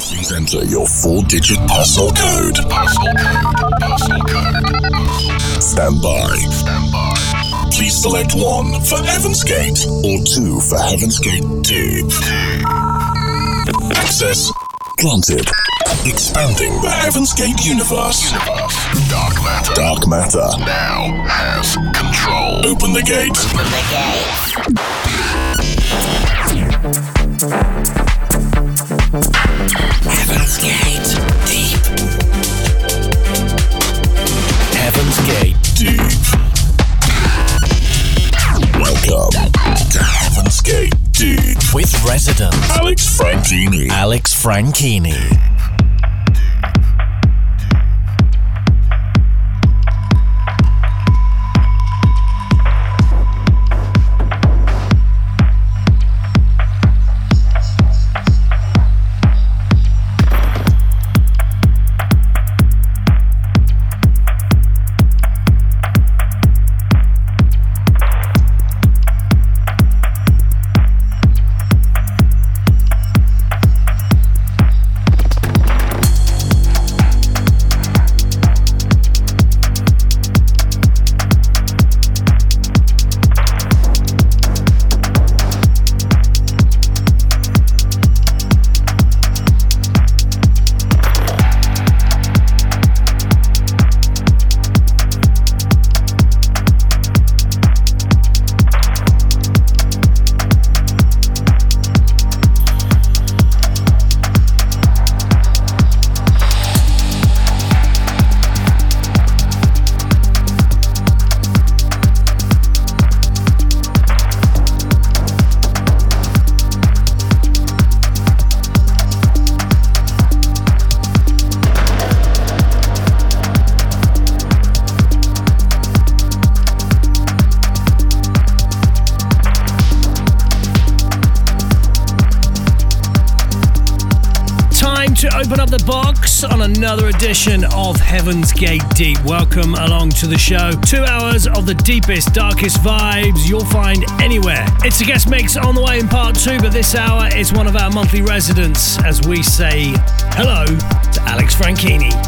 Please enter your four-digit parcel code. Parcel code. Parcel code. Stand by. Stand by. Please select one for Heaven's Gate or two for Heaven's Gate Deep. Access granted. Expanding the Heaven's Gate universe. Universe. Dark matter. Dark matter. Now has control. Open the gate. Open the gate. Heaven's Gate. Deep. Heaven's Gate. Deep. Welcome to Heaven's Gate Deep. With resident Alex Franchini. Alex Franchini. Edition of Heaven's Gate Deep. Welcome along to the show. Two hours of the deepest, darkest vibes you'll find anywhere. It's a guest mix on the way in part two, but this hour is one of our monthly residents as we say hello to Alex Franchini.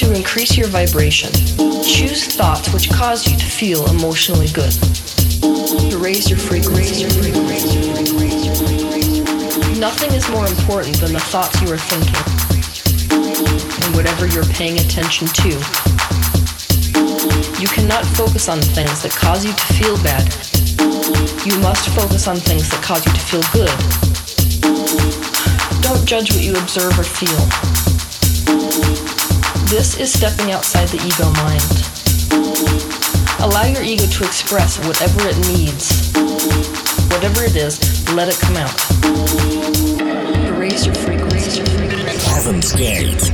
To increase your vibration, choose thoughts which cause you to feel emotionally good. To raise your frequency. Nothing is more important than the thoughts you are thinking and whatever you're paying attention to. You cannot focus on things that cause you to feel bad. You must focus on things that cause you to feel good. Don't judge what you observe or feel. This is stepping outside the ego mind. Allow your ego to express whatever it needs. Whatever it is, let it come out. Raise your frequency. Heaven's Gate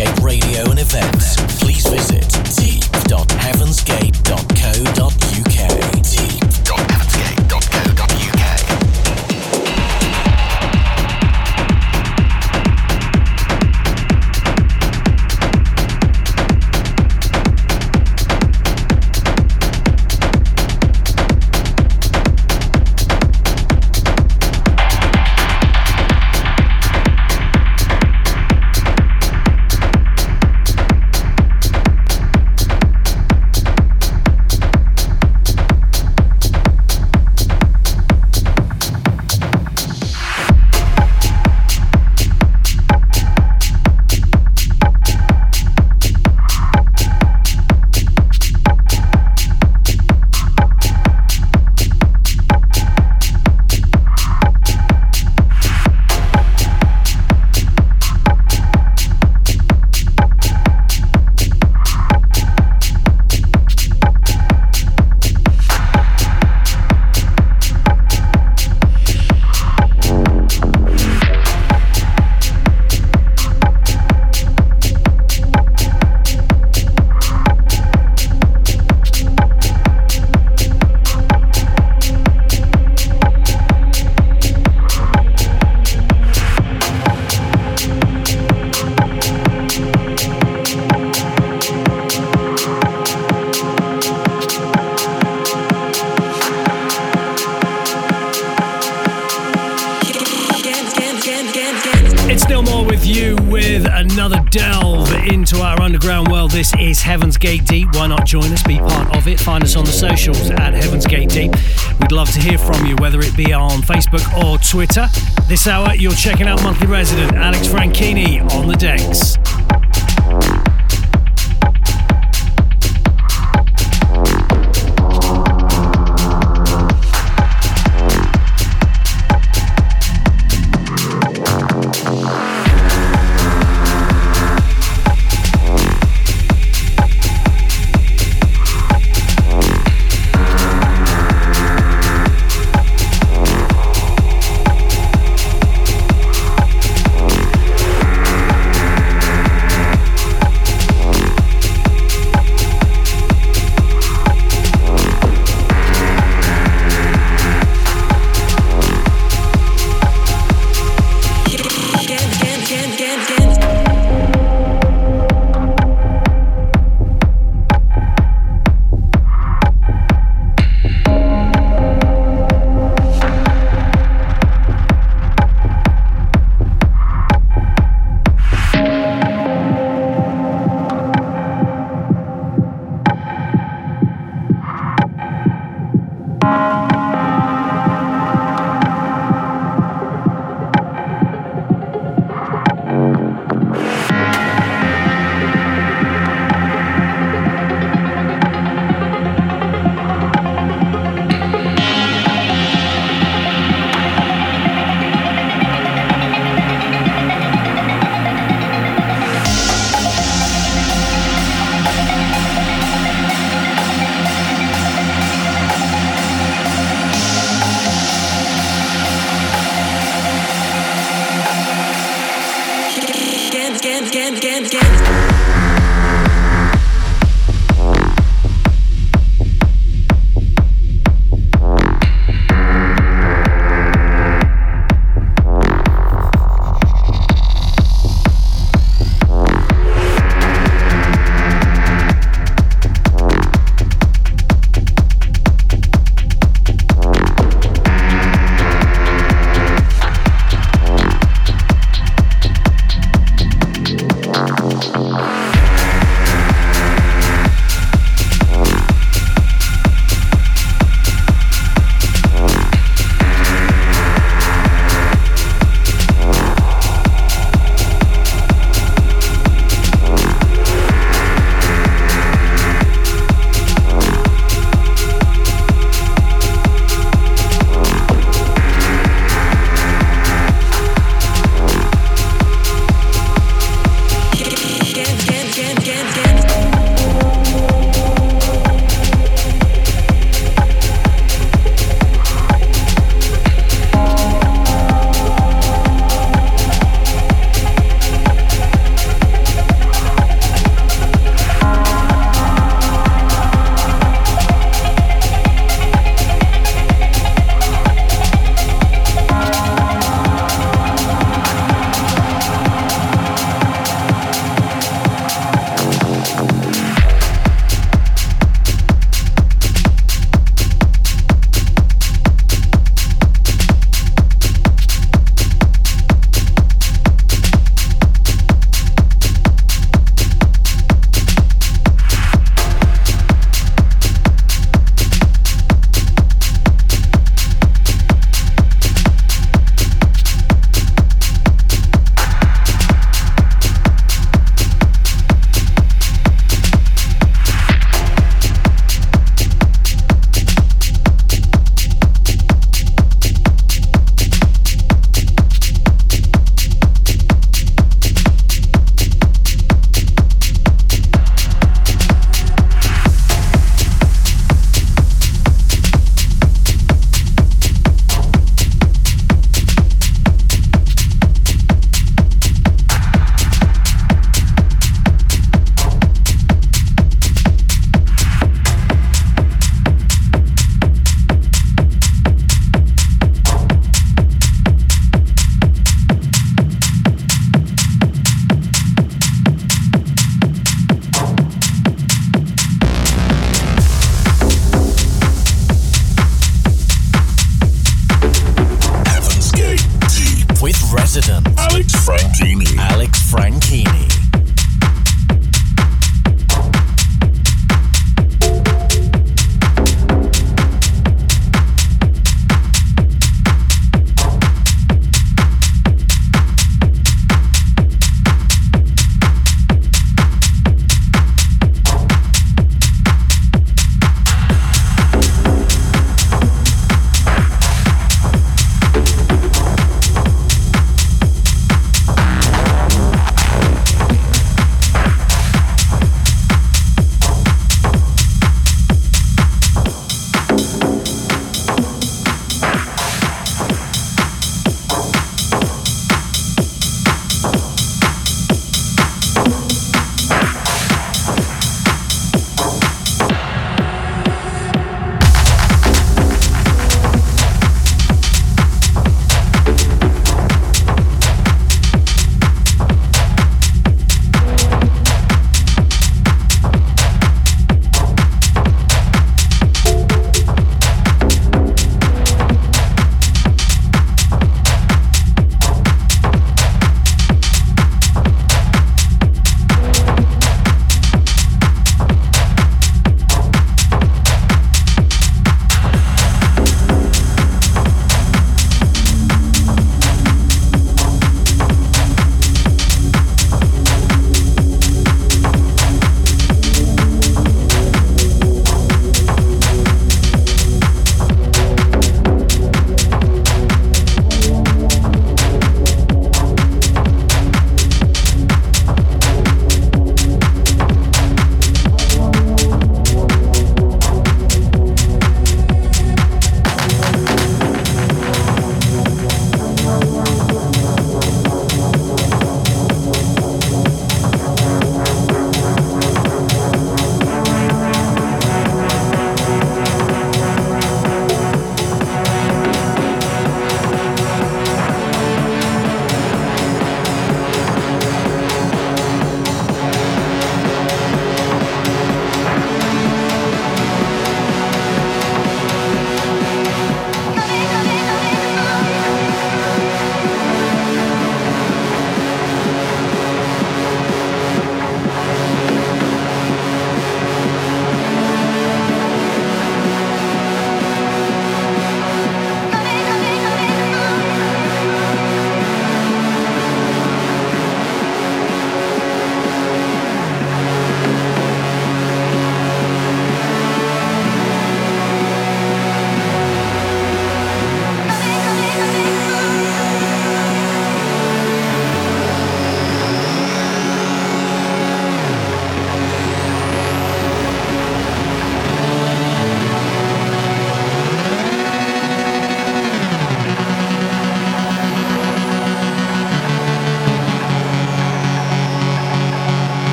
Escape Radio and events, please visit you're checking out my is.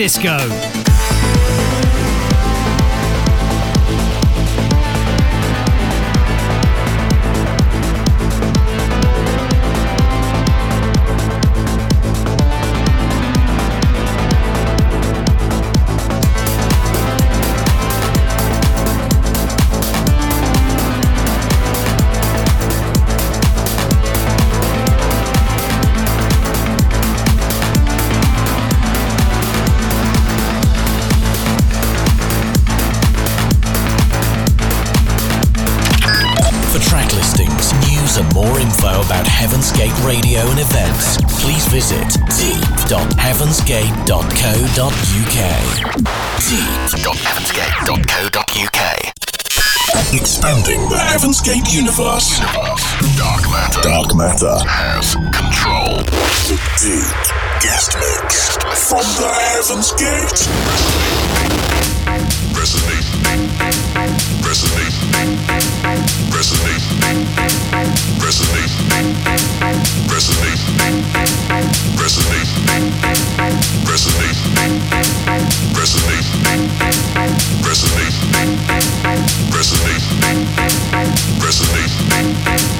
Disco. deep.heavensgate.co.uk. Expanding the Heavensgate universe. universe. Dark matter. Dark matter has control. The deep guest mix from the Heavens Gate. Resonate. Resonate. Resonate. Resonate. Resonate. Resonate. Resonate. Resonate. Resonate. Resonate. Resonate. Resonate.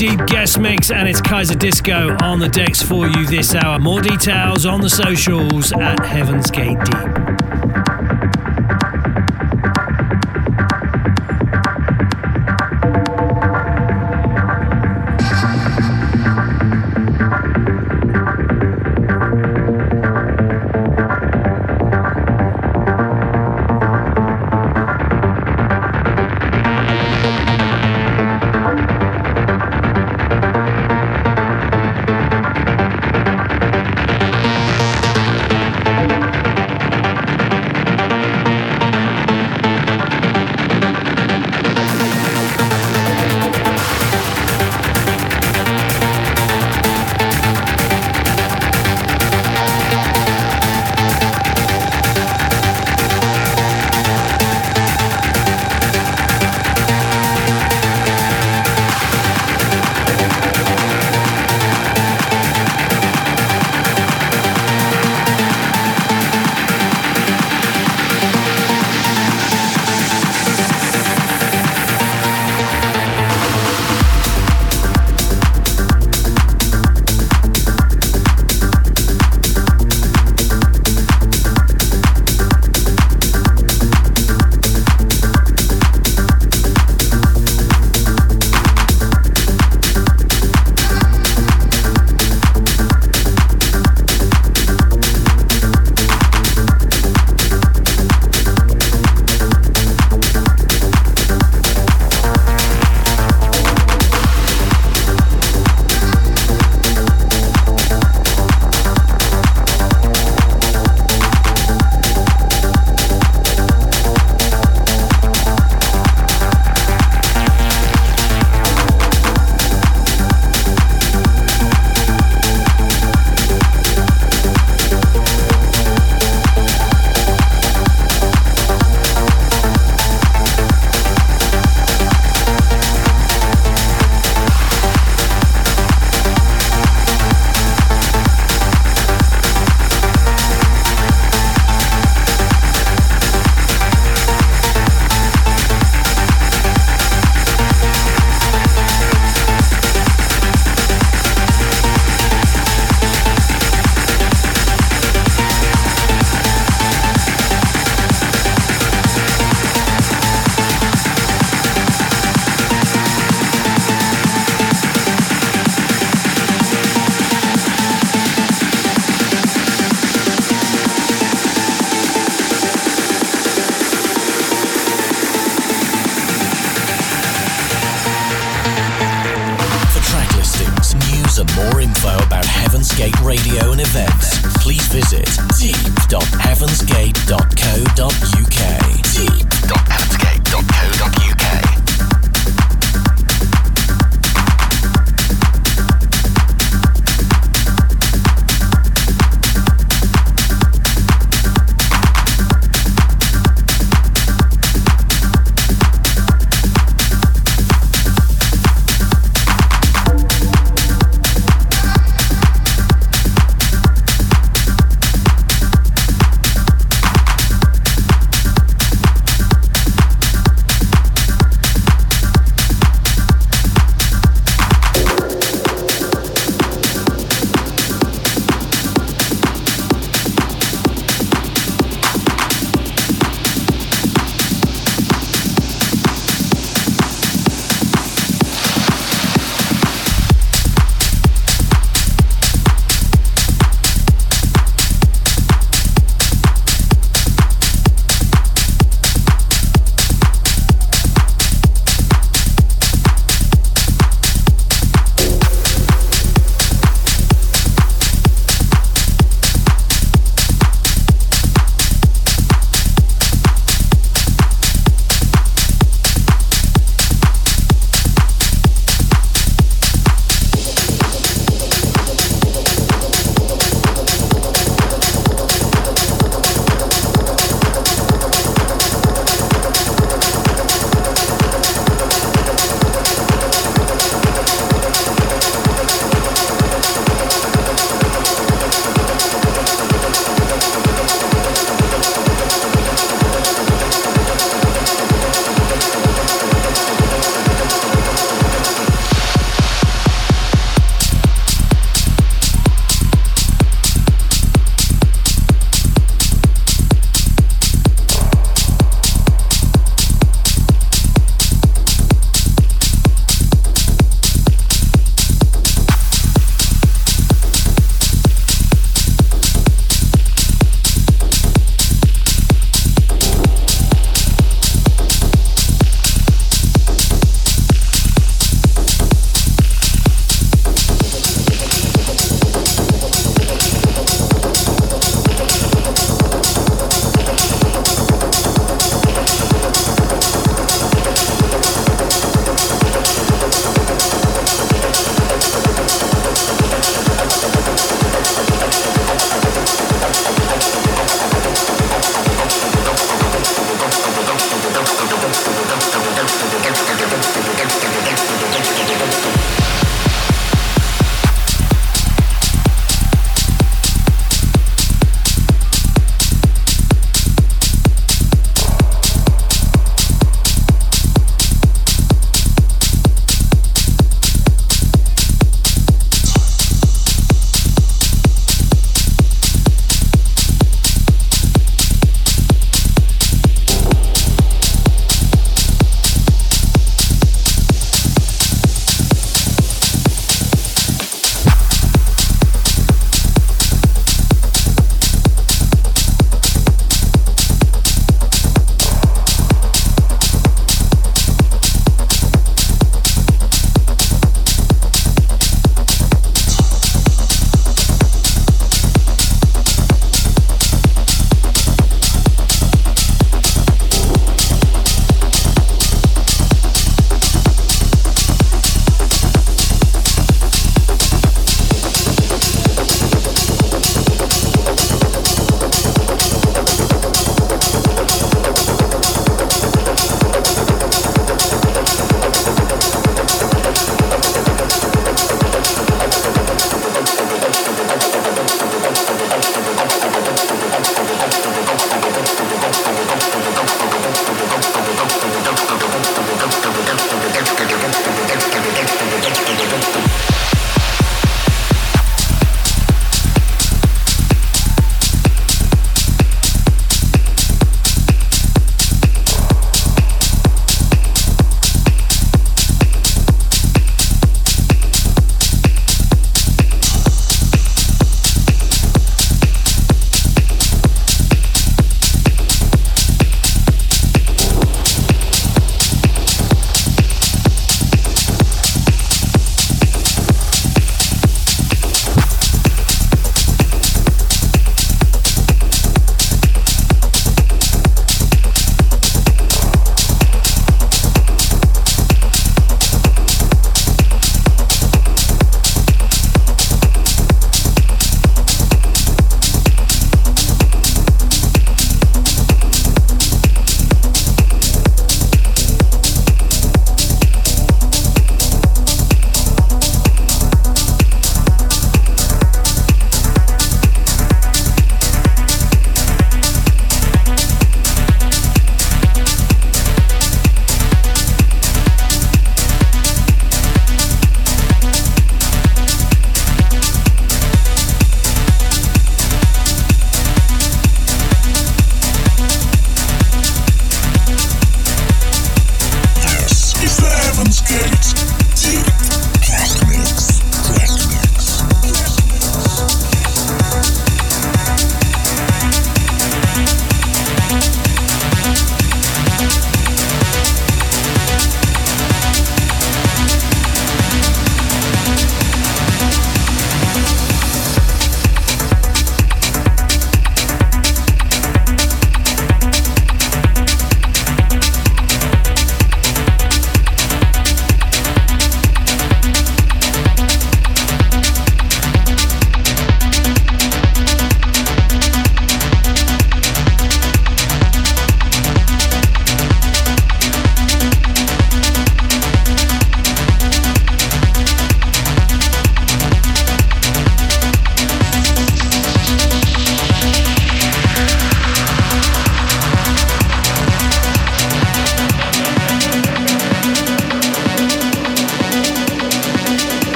Deep guest mix, and it's Kaiserdisco on the decks for you this hour. More details on the socials at Heaven's Gate Deep.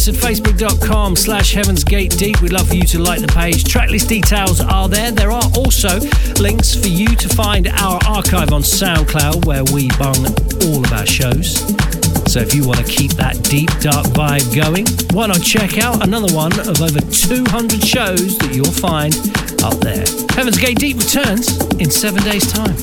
Us at facebook.com slash Heaven's Gate Deep. We'd love for you to like the page. Tracklist details are there. There are also links for you to find our archive on SoundCloud where we bung all of our shows. So if you want to keep that deep, dark vibe going, why not check out another one of over 200 shows that you'll find up there. Heaven's Gate Deep returns in seven days' time.